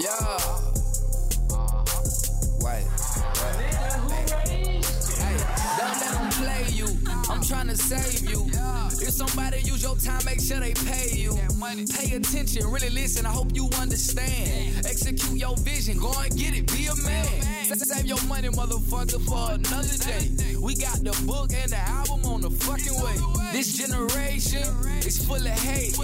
The TK Kirkland Show. Yeah. Wait. Hey, don't let them play you. I'm trying to save you. If somebody use your time, make sure they pay you. Pay attention, really listen. I hope you understand. Execute your vision, go and get it. Be a man. Save your money, motherfucker, for another day. We got the book and the album on the fucking way. This generation is full of hate.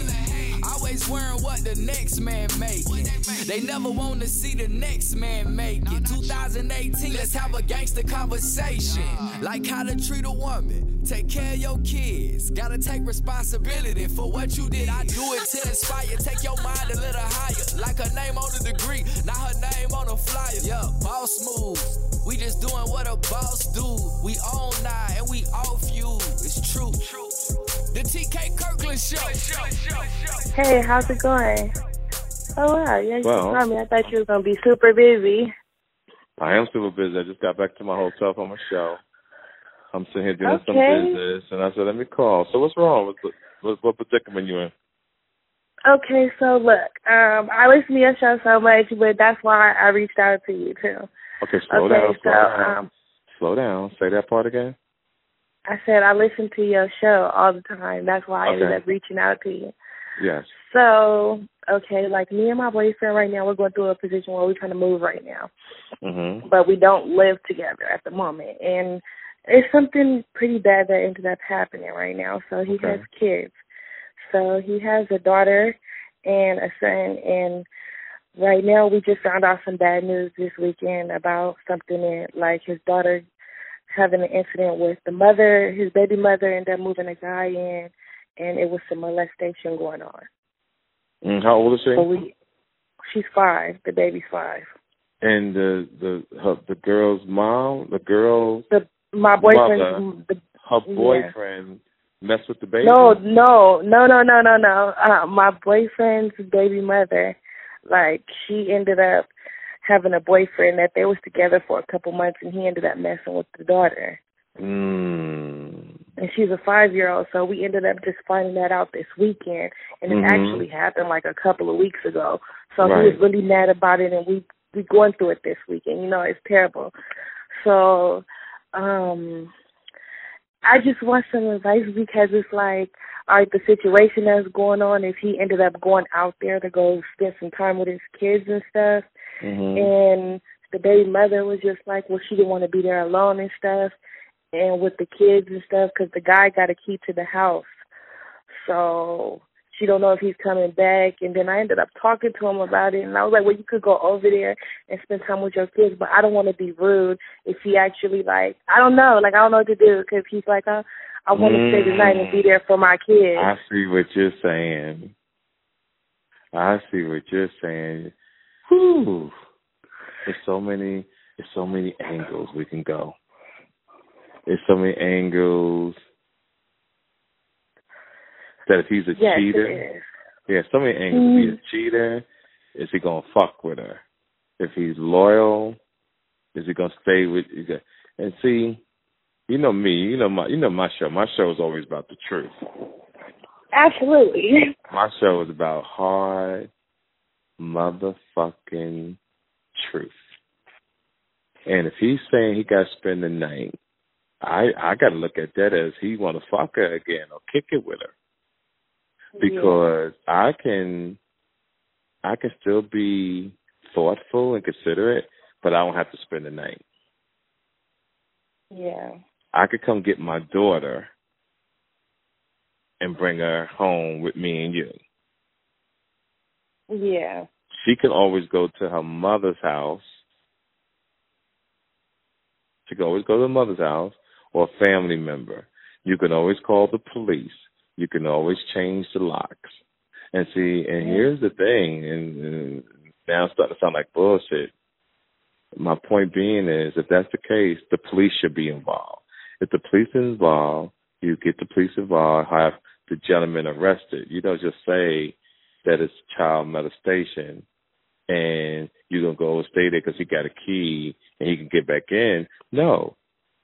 Always worrying what the next man making. They never want to see the next man make it. 2018, let's have a gangster conversation. Like how to treat a woman. Take care of your kids. Gotta take responsibility for what you did. I do it to inspire. Take your mind a little higher. Like her name on the degree, not her name on a flyer. Yeah, boss moves. We just doing what a boss do. We own now and we off you. It's true. The TK Kirkland Show. Hey, how's it going? Oh wow, yeah, you Well. called me. I thought you was gonna be super busy. I am super busy. I just got back to my hotel from a show. I'm sitting here doing some business, and I said, let me call. So what's wrong? What, what, what predicament you in? Okay, so look, um, I listen to your show so much, but that's why I reached out to you too. Okay, slow okay, down. so Slow down. um, slow down. Say that part again. I said I listen to your show all the time. That's why I ended up reaching out to you. Yes. So, okay, like me and my boyfriend right now, we're going through a position where we're trying to move right now, Mhm. but we don't live together at the moment, and it's something pretty bad that ended up happening right now. So he Okay. has kids. So he has a daughter and a son, and right now we just found out some bad news this weekend about something that, like his daughter having an incident with the mother, his baby mother, ended up moving a guy in, and it was some molestation going on. Mm, how old is she? So we, she's five. The baby's five. and the the her, the girl's mom, the girl, The my boyfriend, Mother. the her Yeah. boyfriend messed with the baby. no no no no no no no. Uh, my boyfriend's baby mother, like she ended up having a boyfriend that they was together for a couple months, and he ended up messing with the daughter. Mm. And she's a five year old, so we ended up just finding that out this weekend, and it Mhm. actually happened like a couple of weeks ago. So he was really mad about it, and we we going through it this weekend. You know, it's terrible. So, um, I just want some advice because it's like, all right, the situation that's going on is he ended up going out there to go spend some time with his kids and stuff, Mhm. and the baby mother was just like, well, she didn't want to be there alone and stuff, and with the kids and stuff, because the guy got a key to the house, so she don't know if he's coming back. And then I ended up talking to him about it, and I was like, well, you could go over there and spend time with your kids, but I don't want to be rude if he actually like, I don't know, like I don't know what to do because he's like, uh, I want to stay the night and be there for my kids. I see what you're saying. I see what you're saying. Whew. There's so many there's so many angles we can go. There's so many angles that if he's a yes, cheater yeah, so many angles. If he's a mm. cheater, is he gonna fuck with her? If he's loyal, is he gonna stay with is he- and see, you know me, you know my you know my show. My show is always about the truth. Absolutely. My show is about hard motherfucking truth. And if he's saying he got to spend the night, I I got to look at that as he want to fuck her again or kick it with her because I can I can still be thoughtful and considerate, but I don't have to spend the night. Yeah. I could come get my daughter and bring her home with me and you. Yeah. she can always go to her mother's house. She can always go to her mother's house or a family member. You can always call the police. You can always change the locks. And see, and here's the thing, and, and now it's starting to sound like bullshit. My point being is, if that's the case, the police should be involved. If the police are involved, you get the police involved, have the gentleman arrested. You don't just say that it's child molestation and you're going to go stay there because he got a key and he can get back in. No,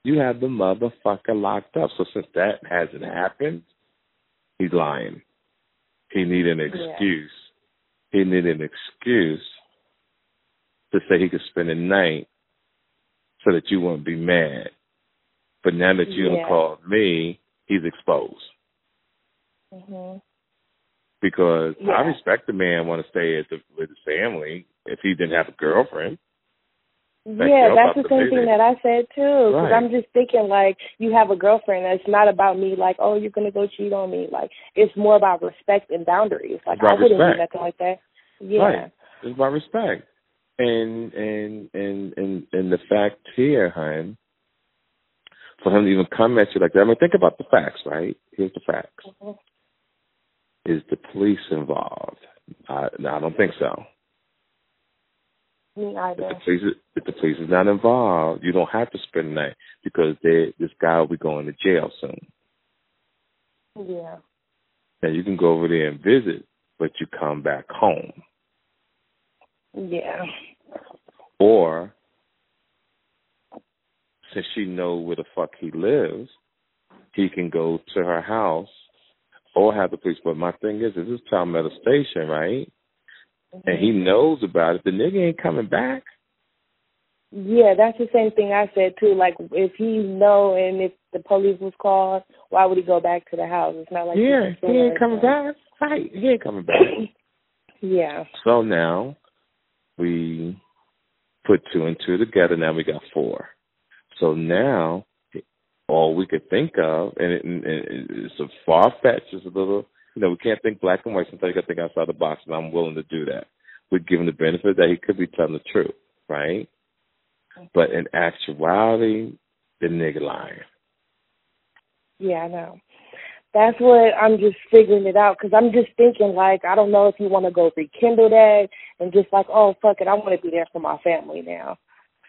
you have the motherfucker locked up. So since that hasn't happened, he's lying. He need an Yeah. excuse. he need an excuse to say he could spend the night so that you wouldn't be mad. But now that you yeah. called me, he's exposed. Mhm. Because Yeah. I respect the man want to stay at the, with his family if he didn't have a girlfriend. Thank Yeah, that's the same thing that. I said too. Because Right. I'm just thinking like you have a girlfriend. It's not about me like oh you're gonna go cheat on me. Like it's more about respect and boundaries. Like I wouldn't respect. do nothing like that. Yeah. Right. It's about respect. And and and and and the fact here, hon, for him to even come at you like that. I mean, think about the facts, right? Here's the facts. Mhm. Is the police involved? I, no, I don't think so. Me If either. the police, is- if the police is not involved, you don't have to spend the night because they, this guy will be going to jail soon. Yeah. And you can go over there and visit, but you come back home. Yeah. Or since she know where the fuck he lives, he can go to her house or have the police. But my thing is, this is child molestation, right? And he knows about it. The nigga ain't coming back. Yeah, that's the same thing I said too. Like if he know and if the police was called, why would he go back to the house? It's not like yeah, he's he ain't coming back. Right, he ain't coming back. Yeah. so now we put two and two together. Now we got four. So now all we could think of, and, it, and it's a far fetched. It's a little, you know, we can't think black and white. Sometimes you got to think outside the box, and I'm willing to do that. We're given the benefit that he could be telling the truth, right? But in actuality, the nigga lying. Yeah, I know. That's what I'm just figuring it out because I'm just thinking like I don't know if you want to go rekindle that and just like oh fuck it I want to be there for my family now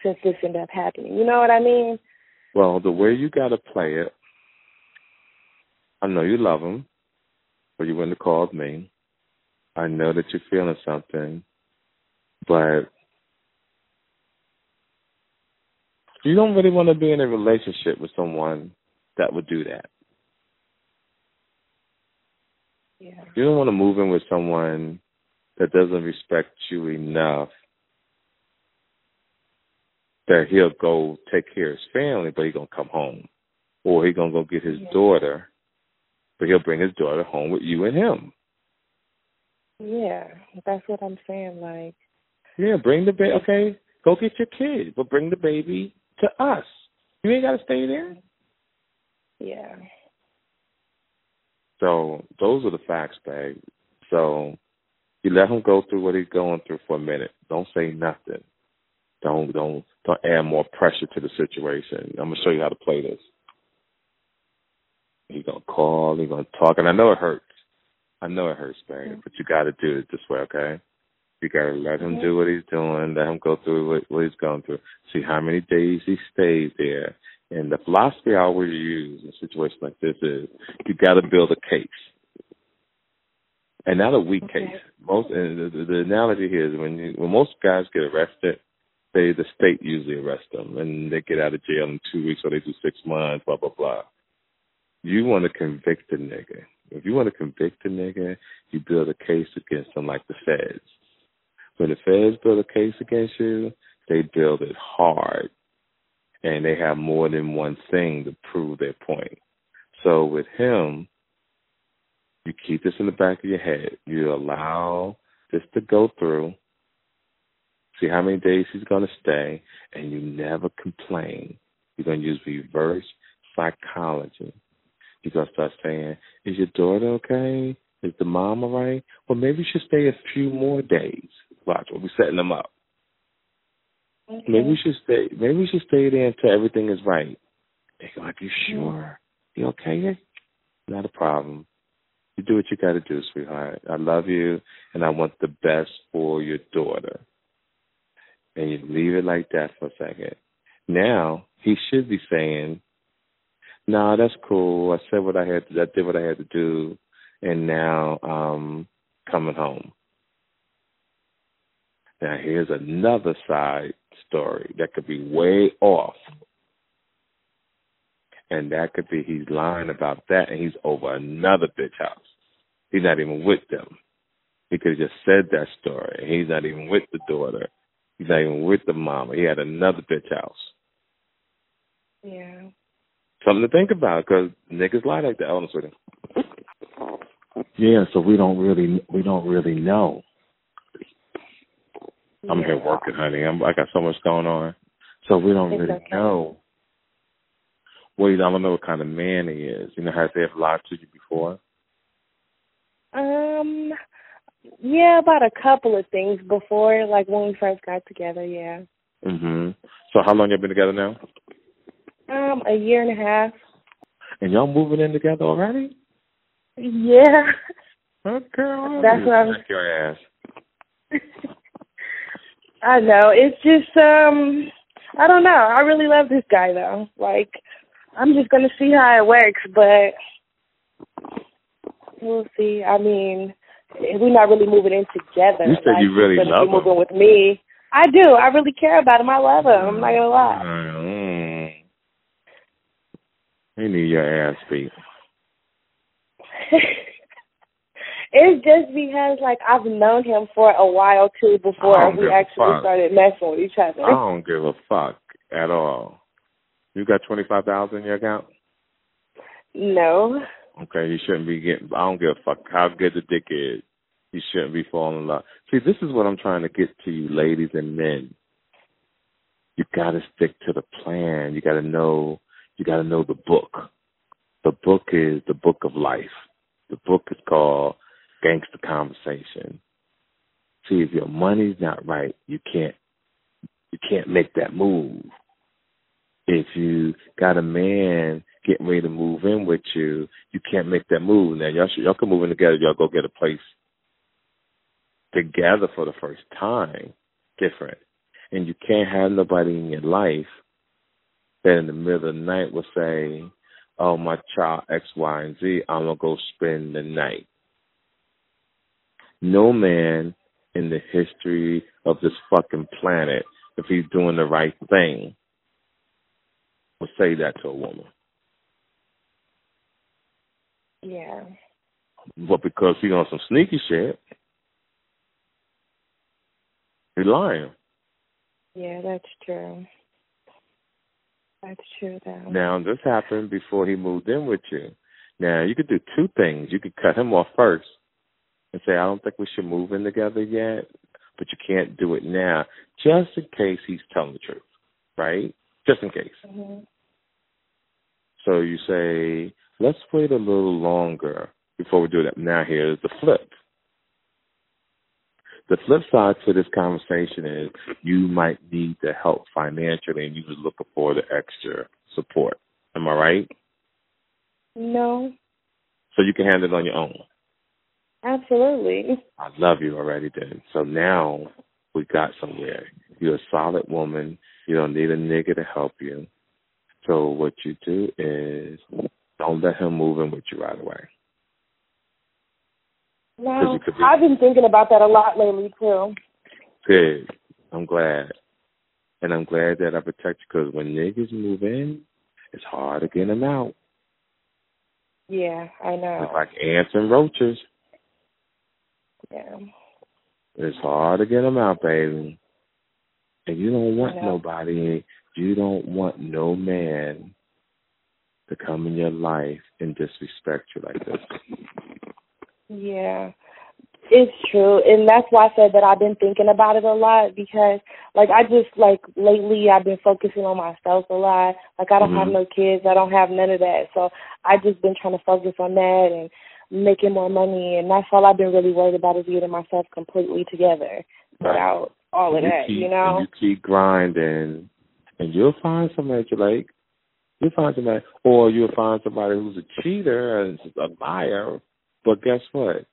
since this ended up happening. You know what I mean? Well, the way you got to play it, I know you love him, but you wouldn't have called me. I know that you're feeling something, but you don't really want to be in a relationship with someone that would do that. Yeah. You don't want to move in with someone that doesn't respect you enough that he'll go take care of his family, but he's gonna come home, or he's gonna go get his Yeah. daughter, but he'll bring his daughter home with you and him. Yeah, that's what I'm saying. Like, Yeah, bring the baby. Okay, go get your kid, but bring the baby to us. You ain't gotta stay there. yeah, So those are the facts, babe. So you let him go through what he's going through for a minute. Don't say nothing. Don't don't don't add more pressure to the situation. I'm gonna show you how to play this. He's gonna call, he's gonna talk, and I know it hurts. I know it hurts, babe, mm-hmm. but you gotta do it this way, okay? You gotta let him do mm-hmm. what he's doing, let him go through what, what he's going through. See how many days he stays there. And the philosophy I always use in situations like this is you gotta build a case. And not a weak Okay. case. Most and the, the, analogy here is when you, when most guys get arrested, they the state usually arrest them and they get out of jail in two weeks or they do six months, blah blah blah. You want to convict a nigga. If you want to convict a nigga, you build a case against them like the feds. When the feds build a case against you, they build it hard. And they have more than one thing to prove their point. So with him, you keep this in the back of your head. You allow this to go through. See how many days he's going to stay, and you never complain. You're going to use reverse psychology. You're to start saying, Is your daughter okay? Is the mom all right? Well, maybe you should stay a few more days. Watch, we'll be setting them up. okay. Maybe we should stay. Maybe we should stay there until everything is right. They go like, "You mm-hmm. sure? You okay?" Not a problem. You do what you got to do, sweetheart. I love you, and I want the best for your daughter. And you leave it like that for a second. Now he should be saying, "No, that's cool. I said what I had. To, I did what I had to do, and now I'm coming home." Now here's another side story that could be way off. And that could be he's lying about that and he's over another bitch house. He's not even with them. He could have just said that story. He's not even with the daughter. He's not even with the mama. He had another bitch house. Yeah. Something to think about because niggas lie like that. Hold on, sweetie. Yeah, so we don't really we don't really know. I'm yeah. here working, honey. I'm I got so much going on, so we don't It's really okay. know. Well, I don't know what kind of man he is. You know, has they ever lied to you before? Um, yeah, about a couple of things before, like when we first got together. Yeah. Mhm. So how long you been together now? Um, a year and a half. And y'all moving in together already? Yeah. Okay. well, That's what I'm- smack your ass. I know. It's just um I don't know. I really love this guy though. Like I'm just gonna see how it works, but we'll see. I mean, we're not really moving in together. You said like, you really he's gonna love him. moving with me. I do. I really care about him. I love him. I'm not gonna lie. You need your ass beat. it's just because like I've known him for a while too before we actually started messing with each other. I don't give a fuck at all. You got twenty five thousand in your account? No. Okay, you shouldn't be getting. I don't give a fuck how good the dick is. You shouldn't be falling in love. See, this is what I'm trying to get to you, ladies and men. You got to stick to the plan. You got to know. You got to know the book. The book is the book of life. The book is called Gangster Conversation. See, if your money's not right, you can't. You can't make that move. If you got a man getting ready to move in with you, you can't make that move. Now y'all should, y'all can move in together. Y'all go get a place together for the first time. Different, and you can't have nobody in your life that in the middle of the night will say, "Oh, my child X, Y, and Z. I'm gonna go spend the night." No man in the history of this fucking planet, if he's doing the right thing, will say that to a woman. Yeah. But because he's on some sneaky shit, he's lying. Yeah, that's true. That's true though. Now, this happened before he moved in with you. Now, you could do two things. You could cut him off first and say, I don't think we should move in together yet, but you can't do it now, just in case he's telling the truth, right? Just in case. hmm So you say, let's wait a little longer before we do that. Now, here's the flip. The flip side to this conversation is you might need the help financially and you was looking for the extra support. Am I right? No, So you can handle it on your own. absolutely. I love you already then. So now we got somewhere. You're a solid woman. You don't need a nigga to help you. So what you do is don't let him move in with you right away. No, be- I've been thinking about that a lot lately too. Good. I'm glad. And I'm glad that I protect you because when niggas move in, it's hard to get them out. Yeah, I know. It's like ants and roaches. Yeah. It's hard to get them out, baby. And you don't want nobody, you don't want no man to come in your life and disrespect you like this. Yeah. It's true. And that's why I said that I've been thinking about it a lot because like I just like lately I've been focusing on myself a lot. Like I don't have Mhm. no kids, I don't have none of that. So I just been trying to focus on that and making more money and that's all I've been really worried about is getting myself completely together without all of And that, keep, you know? You keep grinding, and you'll find somebody that you like. You'll find somebody, or you'll find somebody who's a cheater and a liar. But guess what?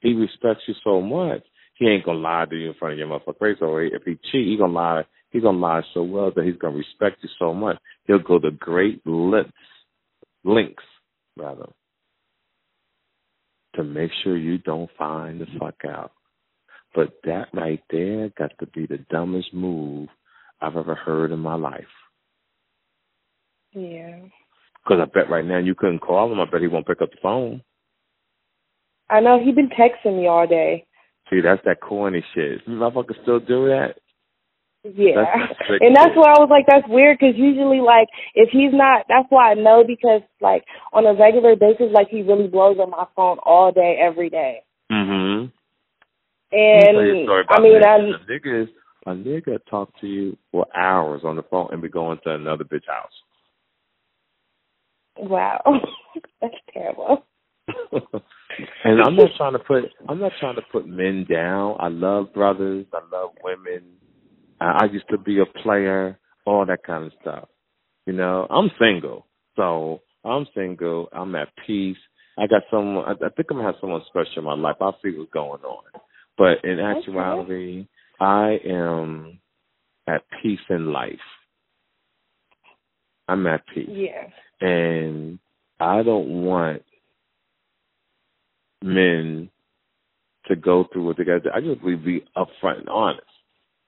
He respects you so much, he ain't gonna lie to you in front of your motherfucker face. So if he cheat, he gonna lie. He's gonna lie so well that he's gonna respect you so much. He'll go to great lengths, links rather, to make sure you don't find the fuck out. But that right there got to be the dumbest move I've ever heard in my life. Yeah. Because I bet right now you couldn't call him. I bet he won't pick up the phone. I know he been texting me all day. See, that's that corny shit. Motherfuckers still do that. Yeah, that's and that's why I was like, that's weird because usually, like, if he's not, that's why I know because, like, on a regular basis, like, he really blows up my phone all day, every day. Mhm. And I mean, I a nigga is a nigga talk to you for hours on the phone and be going to another bitch house. Wow, that's terrible. and I'm not trying to put I'm not trying to put men down. I love brothers. I love women. I, I used to be a player, all that kind of stuff. You know, I'm single, so I'm single. I'm at peace. I got someone. I, I think I'm gonna have someone special in my life. I'll see what's going on. But in actuality, okay. I am at peace in life. I'm at peace. Yeah. And I don't want men to go through what they got to do. I just want be upfront and honest.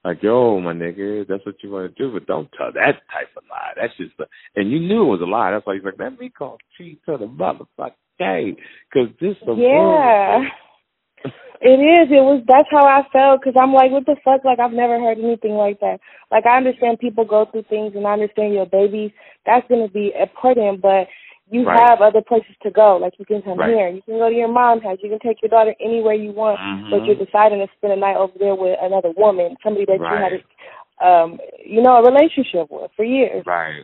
Like, yo, my nigga, that's what you want to do, but don't tell that type of lie. That's just, a, and you knew it was a lie. That's why he's like, let me call cheat to the motherfucker, hey, because this is yeah. It is. It was. That's how I felt because I'm like, what the fuck? Like I've never heard anything like that. Like I understand people go through things, and I understand your babies. That's gonna be important, but you right. have other places to go. Like you can come right. here, you can go to your mom's house, you can take your daughter anywhere you want, mm-hmm. but you're deciding to spend a night over there with another woman, somebody that right. you had, a, um, you know, a relationship with for years. Right.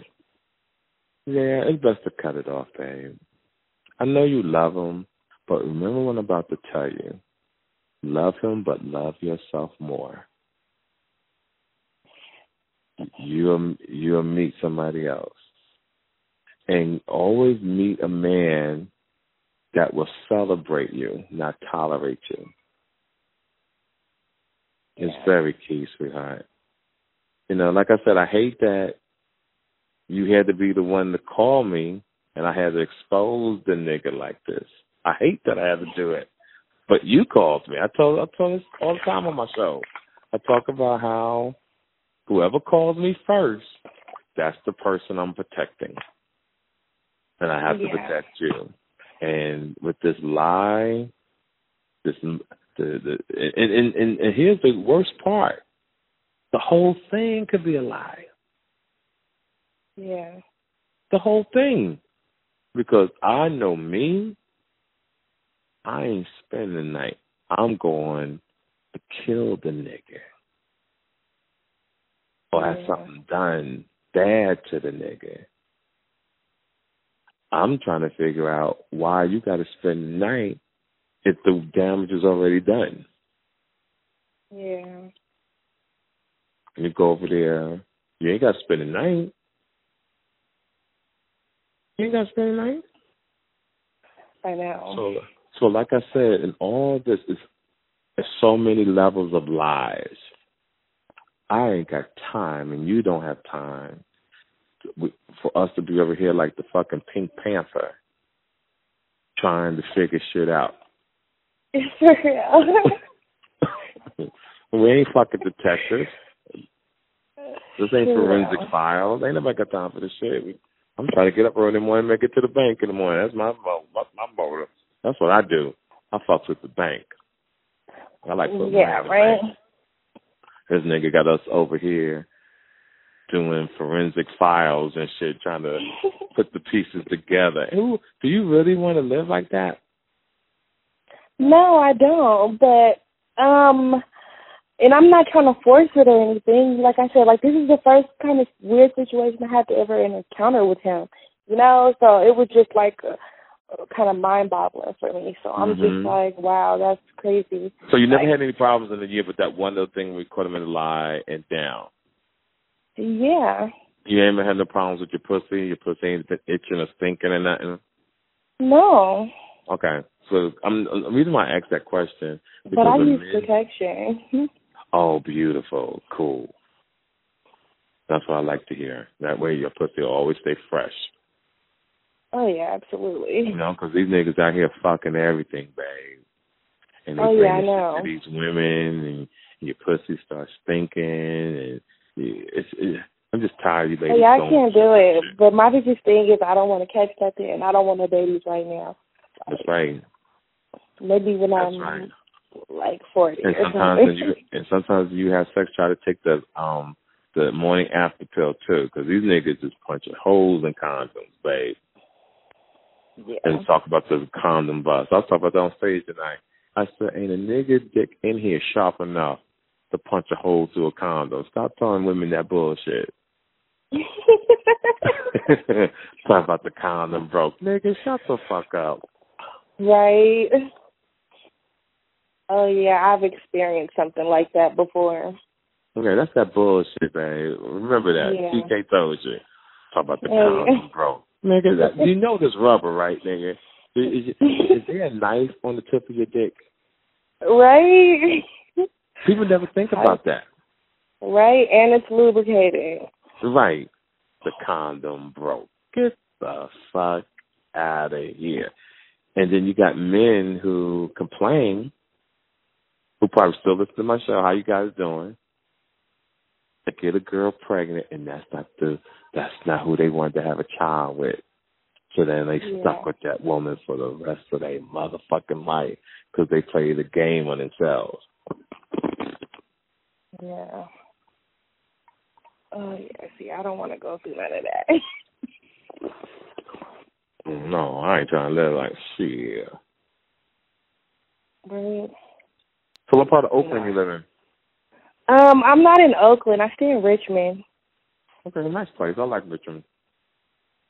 Yeah, it's best to cut it off, babe. I know you love him, but remember what I'm about to tell you. Love him, but love yourself more. You'll you'll meet somebody else and always meet a man that will celebrate you, not tolerate you. It's yeah. very key, sweetheart. You know, like I said, I hate that you had to be the one to call me and I had to expose the nigga like this. I hate that I had to do it. But you called me. I told I told this all the time on my show. I talk about how whoever calls me first, that's the person I'm protecting and I have yeah. to protect you. And with this lie, this the the and, and and and here's the worst part: the whole thing could be a lie. Yeah. The whole thing, because I know me. I ain't spending the night. I'm going to kill the nigga. Or have yeah. something done bad to the nigga. I'm trying to figure out why you got to spend the night if the damage is already done. Yeah. And you go over there, you ain't got to spend the night. You ain't got to spend the night. I know. So, so like I said, in all this is there's so many levels of lies. I ain't got time, and you don't have time for us to be over here like the fucking Pink Panther, trying to figure shit out. For real. we ain't fucking detectives. This ain't forensic files. Ain't nobody got time for this shit. We, I'm trying to get up early in the morning, and make it to the bank in the morning. That's my that's my motive. That's what I do. I fucks with the bank. I like putting yeah, right. Bank. This nigga got us over here doing forensic files and shit, trying to put the pieces together. Who do you really want to live like that? No, I don't. But um, and I'm not trying to force it or anything. Like I said, like this is the first kind of weird situation I had to ever encounter with him. You know, so it was just like. A, kind of mind boggling for me. So I'm mm-hmm. just like, wow, that's crazy. So you never like, had any problems in the year, but that one little thing we caught him in a lie and down. Yeah. You ain't had no problems with your pussy? Your pussy ain't been itching or stinking or nothing? No. Okay. So I'm the reason why I asked that question. But I use men, protection. oh, beautiful. Cool. That's what I like to hear. That way your pussy will always stay fresh. Oh yeah, absolutely. You know, because these niggas out here fucking everything, babe. And they oh bring yeah, I know. these women, and your pussy starts stinking, and it's, it's I'm just tired of you ladies. Yeah, I can't do it. Shit. But my biggest thing is I don't want to catch nothing, and I don't want no babies right now. That's right. Maybe when That's I'm right. like forty. And sometimes and you and sometimes you have sex try to take the um the morning after pill too, because these niggas just punching holes in condoms, babe. Yeah. And talk about the condom bust. I was talking about that on stage tonight. I said, ain't a nigga dick in here sharp enough to punch a hole through a condom. Stop telling women that bullshit. Talk about the condom broke. Nigga, shut the fuck up. Right. Oh yeah, I've experienced something like that before. Okay, that's that bullshit, man. Remember that. Yeah. TK told you. Talk about the condom broke. Nigga, that, you know this rubber, right, nigga? Is, is, is there a knife on the tip of your dick? Right. People never think about that. Right, and it's lubricated. Right. The condom broke. Get the fuck out of here. And then you got men who complain, who probably still listen to my show. How you guys doing? They get a girl pregnant, and that's not the that's not who they wanted to have a child with. So then they Yeah. stuck with that woman for the rest of their motherfucking life because they play the game on themselves. Yeah. Oh yeah. See, I don't want to go through none of that. No, I ain't trying to live like shit. right. So what part of Oakland you live in? Um, I'm not in Oakland. I stay in Richmond. Okay, nice place. I like Richmond.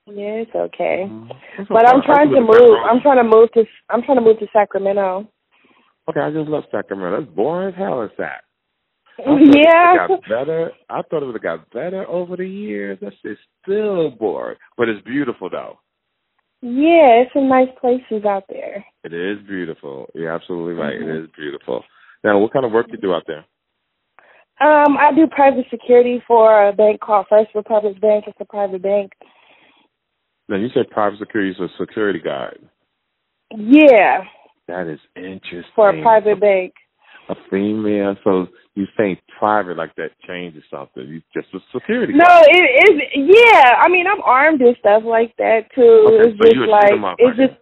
Yeah, it's okay. It's But okay. I'm trying to move. I'm trying to move to. I'm trying to move to Sacramento. Okay, I just love Sacramento. That's boring as hell in Sac. Yeah. Got better. I thought it would have got better over the years. That shit's still boring, but it's beautiful though. Yeah, it's some nice places out there. It is beautiful. You're absolutely right. Mhm. It is beautiful. Now, what kind of work do you do out there? Um, I do private security for a bank called First Republic Bank. It's a private bank. Now, you said private security is a security guard. Yeah, That is interesting. for a private bank. A female. So you saying private like that changes something. You just a security No, guard. it is. Yeah, I mean, I'm armed and stuff like that too. Okay, it's so just like shoot 'em up, it's right? just.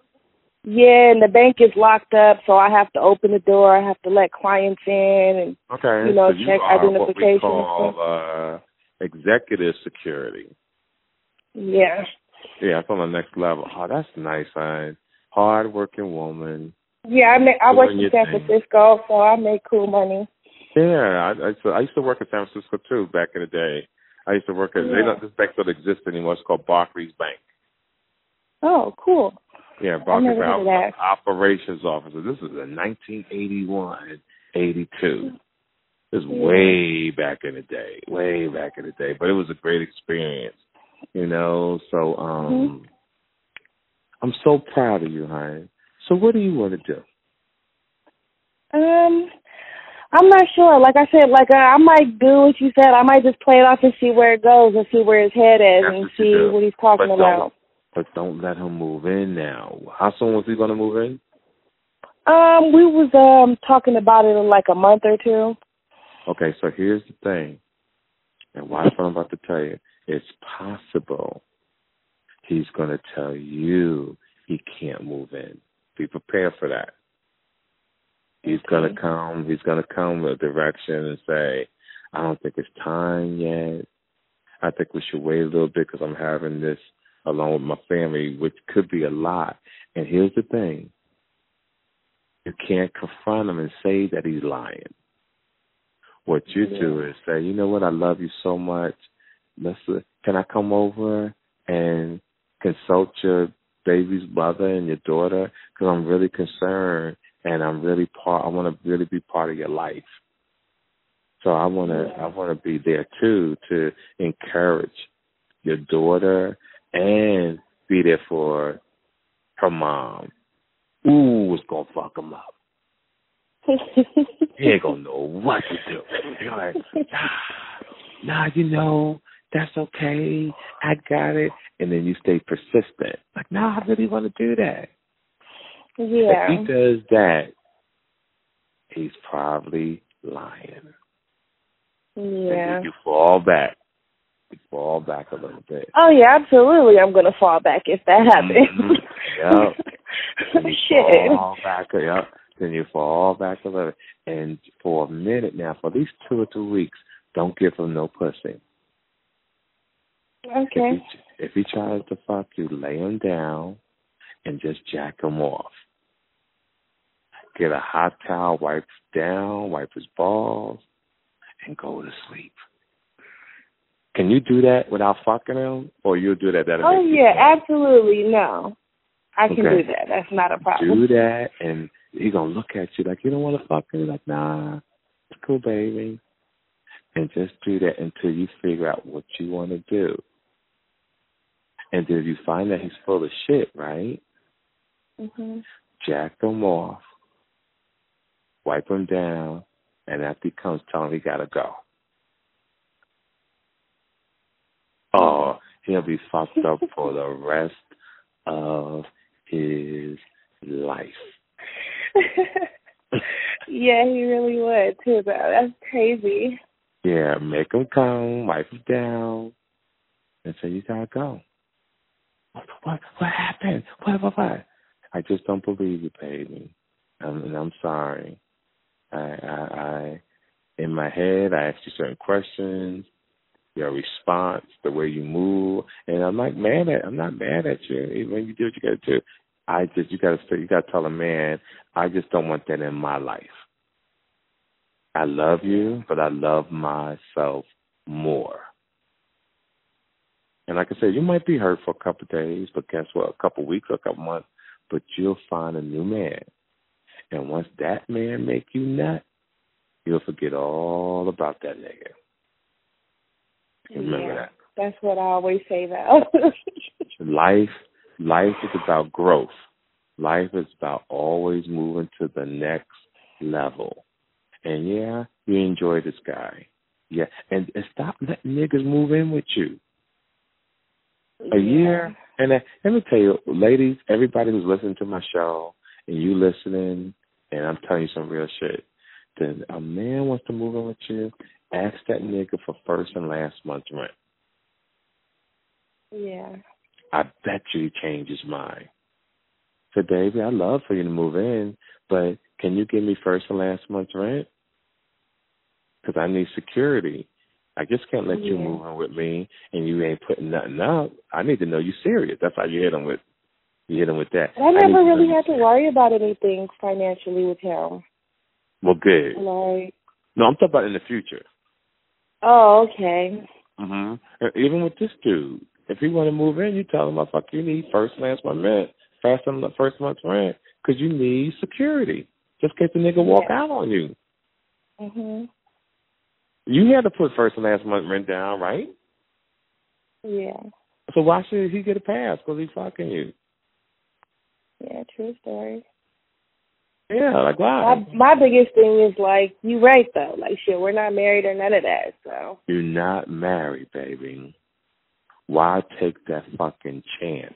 Yeah, and the bank is locked up, so I have to open the door. I have to let clients in, and Okay. you know, so you check are identification call uh, executive security. yeah, Yeah, it's on the next level. Oh, that's nice, man. Hard working woman. yeah. I make, I work in San thing. Francisco, so I make cool money. Yeah, I, I, so I used to work in San Francisco too back in the day. I used to work at they Yeah. don't this bank don't exist anymore. It's called Barclays Bank. Oh, cool. Yeah, Barclays Bank. I heard of was that. the operations officer. This is in 1981, 82. This is way back in the day, way back in the day. But it was a great experience, you know. So um Mhm. I'm so proud of you, honey. So what do you want to do? Um, I'm not sure. Like I said, like uh, I might do what you said. I might just play it off and see where it goes and see where his head is That's and what see what he's talking But about. don't, but don't let him move in now. How soon was he going to move in? Um, we was um talking about it in like a month or two. Okay, so here's the thing. And watch what I'm about to tell you. It's possible he's going to tell you he can't move in. Be prepared for that. He's gonna come. He's going to come with a direction and say, "I don't think it's time yet. I think we should wait a little bit because I'm having this along with my family, which could be a lot." And here's the thing: you can't confront him and say that he's lying. What you do is say, you know what, I love you so much. Let's can I come over and consult your baby's mother and your daughter because I'm really concerned and I'm really part. I want to really be part of your life. So I want to I want to be there too to encourage your daughter and be there for her mom. Ooh, it's gonna fuck him up. He ain't gonna know what to do. You're like, nah, nah, you know, that's okay. I got it. And then you stay persistent. Like, nah, I really want to do that. Yeah. If he does that, he's probably lying. Yeah. You fall back. You fall back a little bit. Oh yeah, absolutely. I'm gonna fall back if that happens. Mhm. Yep. And you Shit. Fall back. Yep. then you fall back to love And for a minute now, for at least two or three weeks, don't give him no pussy. Okay. If he, if he tries to fuck you, lay him down and just jack him off. Get a hot towel, wipe down, wipe his balls, and go to sleep. Can you do that without fucking him, or you'll do that? that oh yeah, absolutely. No, I can Okay. do that. That's not a problem. do that, and he's gonna look at you like you don't want to fuck him. Like, nah, it's cool, baby. And just do that until you figure out what you want to do. And then if you find that he's full of shit, right? hmm Jack him off, wipe him down, and after he comes, tell him he gotta go. Oh, he'll be fucked up for the rest of his life. yeah, he really would too. Though that's crazy. Yeah, make him come, wipe him down, and say you gotta go. What? What? What happened? What? What? What? I just don't believe you, baby. Um, and I'm sorry. I, I, I, in my head, I ask you certain questions. Your response, the way you move, and I'm not mad at. I'm not mad at you. Even when you do what you gotta do, I just you gotta say you gotta tell a man. I just don't want that in my life. I love you, but I love myself more. And like I said, you might be hurt for a couple of days, but guess what? A couple of weeks or a couple of months, but you'll find a new man. And once that man make you nut, you'll forget all about that nigga. Remember yeah, that. That's what I always say. Though. Life, life is about growth. Life is about always moving to the next level. And yeah, you enjoy this guy. Yeah, and, and stop letting niggas move in with you. A year, and let me tell you, ladies, everybody who's listening to my show, and you listening, and I'm telling you some real shit. Then a man wants to move in with you, ask that nigga for first and last month's rent. Yeah. I bet you he changes his mind. So, baby, I'd love for you to move in, but can you give me first and last month's rent? Because I need security. I just can't let you move in with me and you ain't putting nothing up. I need to know you serious. That's how you hit him with. You hit him with that. I never know really had to worry about anything financially with him. Well, good. Like, No, I'm talking about in the future. oh, okay. Mm-hmm. Even with this dude, if he want to move in, you tell him, "I "Fuck, you need first and last month rent, first and first month's rent, because you need security, just in case the nigga walk Yeah. out on you." Mhm. You had to put first and last month rent down, right? Yeah. So why should he get a pass? Because he's fucking you. Yeah. True story. Yeah, like My why? my biggest thing is like you right though. Like shit, we're not married or none of that. So You're not married, baby. Why take that fucking chance?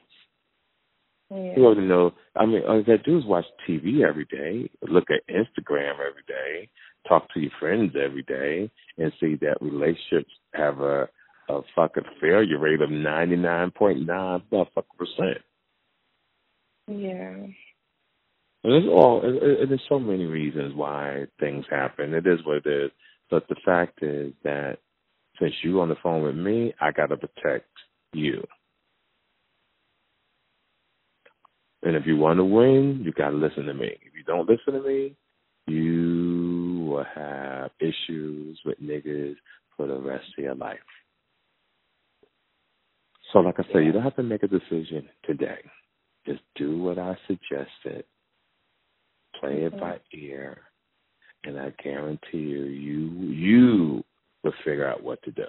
yeah. You already know. I mean, all you gotta do is watch TV every day, look at Instagram every day, talk to your friends every day, and see that relationships have a a fucking failure rate of ninety nine point nine motherfucking percent. Yeah. There's all there's so many reasons why things happen. It is what it is. But the fact is that since you on the phone with me, I gotta protect you. And if you want to win, you gotta listen to me. If you don't listen to me, you will have issues with niggas for the rest of your life. So like I said, you don't have to make a decision today. Just do what I suggested. Play it by ear, and I guarantee you, you you will figure out what to do.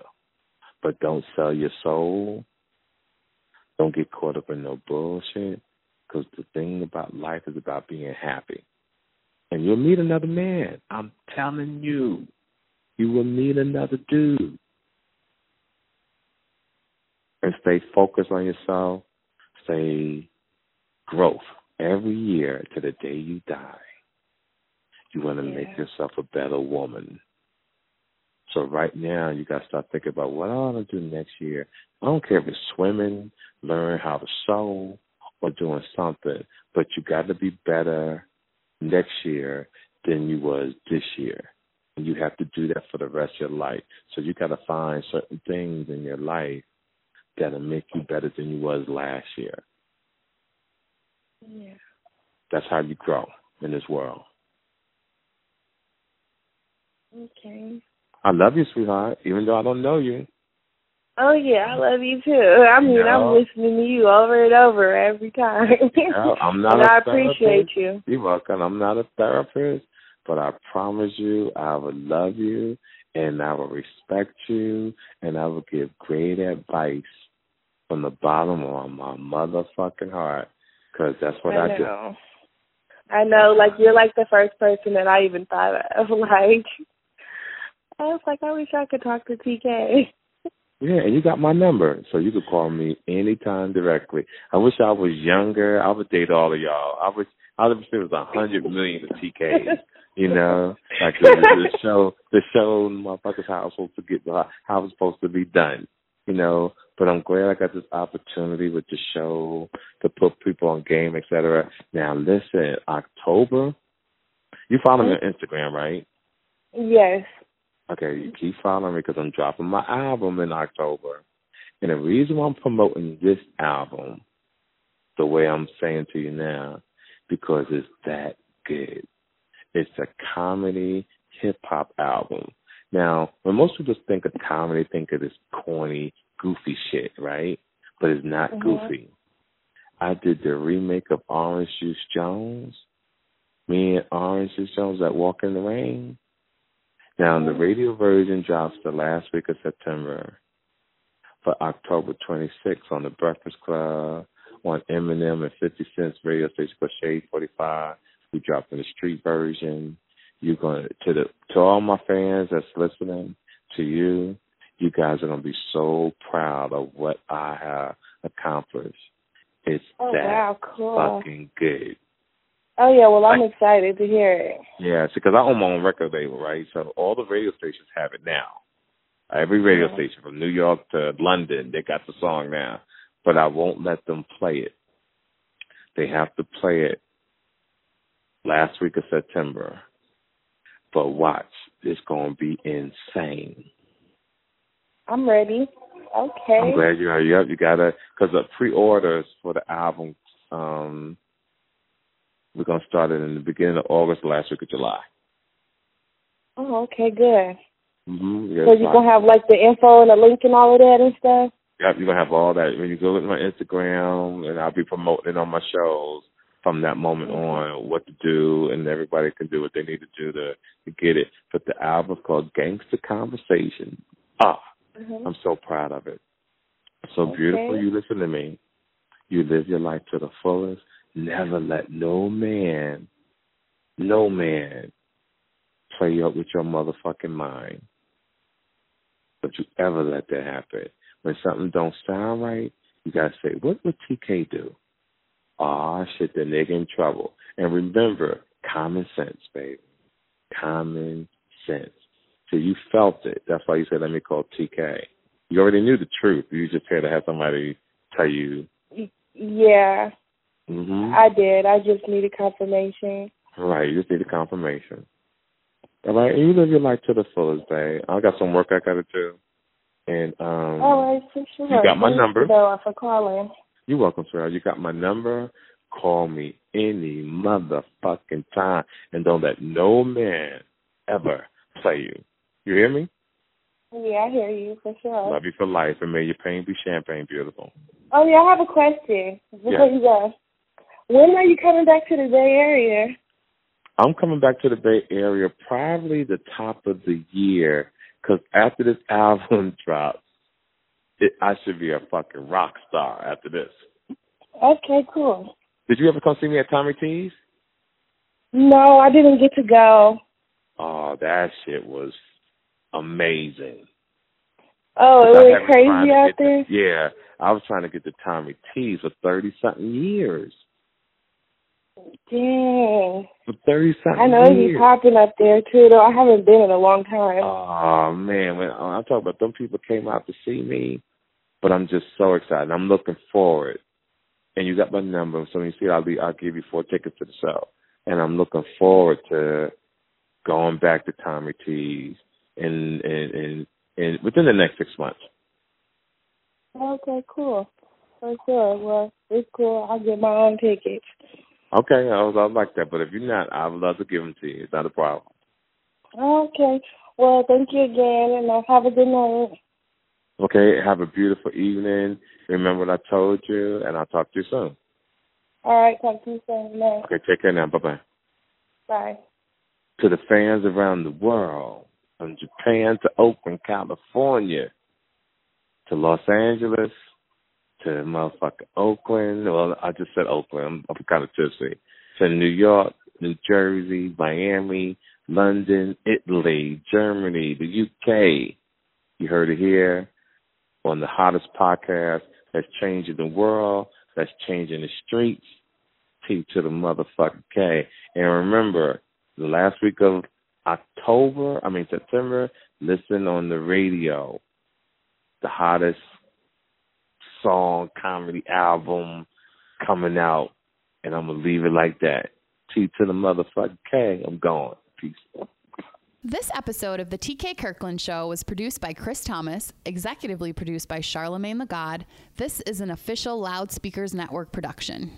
But don't sell your soul. Don't get caught up in no bullshit. Because the thing about life is about being happy. And you'll meet another man. I'm telling you, you will meet another dude. And stay focused on yourself. Stay growth every year to the day you die. You want to Yeah. make yourself a better woman. So right now, you got to start thinking about what I want to do next year. I don't care if it's swimming, learn how to sew, or doing something, but you got to be better next year than you was this year. And you have to do that for the rest of your life. So you got to find certain things in your life that'll make you better than you was last year. Yeah. That's how you grow in this world. Okay. I love you, sweetheart, even though I don't know you. Oh yeah, I love you too. I mean, I'm listening to you over and over every time. no, I'm not. and I appreciate you. You're welcome. I'm not a therapist, but I promise you, I will love you, and I will respect you, and I will give great advice from the bottom of my motherfucking heart, because that's what I, I do. I know, like you're like the first person that I even thought of. Like, I was like, I wish I could talk to TK. Yeah, and you got my number, so you could call me anytime directly. I wish I was younger. I would date all of y'all. I wish I would wish there was a hundred million of TKs. You know, like the, the show, the show, motherfuckers, how it's supposed to get, the how it's supposed to be done. You know, but I'm glad I got this opportunity with the show to put people on game, etc. Now, listen, October, you follow me on Instagram, right? Yes. Okay, you keep following me because I'm dropping my album in October. And the reason why I'm promoting this album the way I'm saying to you now, because it's that good. It's a comedy hip hop album. Now, when most people think of comedy, think of this corny, goofy shit, right? But it's not mm-hmm. goofy. I did the remake of Orange Juice Jones. Me and Orange Juice Jones that Walk in the Rain. Now, the radio version drops the last week of September for October 26th on the Breakfast Club, on Eminem and 50 Cent's radio station called Shade 45. We dropping the street version. You're going to the to all my fans that's listening, to you, you guys are going to be so proud of what I have accomplished. It's oh, that wow, cool. fucking good. Oh yeah, well I'm like, excited to hear it. Yeah, because I own my own record label, right? So all the radio stations have it now. Every radio yeah. station from New York to London, they got the song now. But I won't let them play it. They have to play it last week of September. But watch, it's going to be insane. I'm ready. Okay. I'm glad you are. Yep, you gotta because the pre-orders for the album um we're gonna start it in the beginning of August, last week of July. Oh, okay, good. Mm-hmm. so you're gonna have like the info and the link and all of that and stuff. Yep, you're gonna have all that. When you go to my Instagram, and I'll be promoting on my shows from that moment mm-hmm. on what to do, and everybody can do what they need to do to to get it. But the album's called Gangster Conversation. Ah, mm-hmm. I'm so proud of it. So okay. beautiful. You listen to me. You live your life to the fullest Never let no man, no man play up with your motherfucking mind. Don't you ever let that happen. When something don't sound right, you gotta say, what would TK do? Ah, oh, shit, the nigga in trouble. And remember, common sense, baby. Common sense. So you felt it. That's why you said, let me call TK. You already knew the truth. You just had to have somebody tell you. Yeah. Mm-hmm. I did. I just needed confirmation. Right, you just need a confirmation. All right, and you live your life to the fullest, babe. I got some work I gotta do. And um All right, for sure. You got my Thank number. You for calling. You're welcome, sir. You got my number. Call me any motherfucking time and don't let no man ever play you. You hear me? Yeah, I hear you for sure. Love you for life and may your pain be champagne beautiful. Oh yeah, I have a question before yeah. you go. When are you coming back to the Bay Area? I'm coming back to the Bay Area probably the top of the year because after this album drops, it, I should be a fucking rock star after this. Okay, cool. Did you ever come see me at Tommy T's? No, I didn't get to go. Oh, that shit was amazing. Oh, it was crazy out there. The, yeah, I was trying to get to Tommy T's for thirty something years. Dang. For thirty something. I know years. he's popping up there too, though. I haven't been in a long time. Oh man, when I'm talking about them people came out to see me, but I'm just so excited. I'm looking forward. And you got my number, so when you see it, I'll be I'll give you four tickets to the show. and I'm looking forward to going back to Tommy T's in in in, in within the next six months. Okay, cool. For sure. Well, it's cool. I'll get my own tickets. Okay, I was I like that, but if you're not, I would love to give them to you. It's not a problem. Okay. Well, thank you again, and I'll have a good night. Okay, have a beautiful evening. Remember what I told you, and I'll talk to you soon. All right, talk to you soon. Okay, take care now. Bye bye. Bye. To the fans around the world, from Japan to Oakland, California, to Los Angeles, to motherfucking Oakland. Well, I just said Oakland. I'm, I'm kind of tipsy. To New York, New Jersey, Miami, London, Italy, Germany, the UK. You heard it here on the hottest podcast that's changing the world, that's changing the streets. T to the motherfucking K. And remember, the last week of October, I mean September, listen on the radio. The hottest song comedy album coming out, and I'm gonna leave it like that. T to the motherfucking K. I'm gone. Peace. This episode of the TK Kirkland Show was produced by Chris Thomas, executively produced by Charlemagne the God. This is an official Loudspeakers Network production.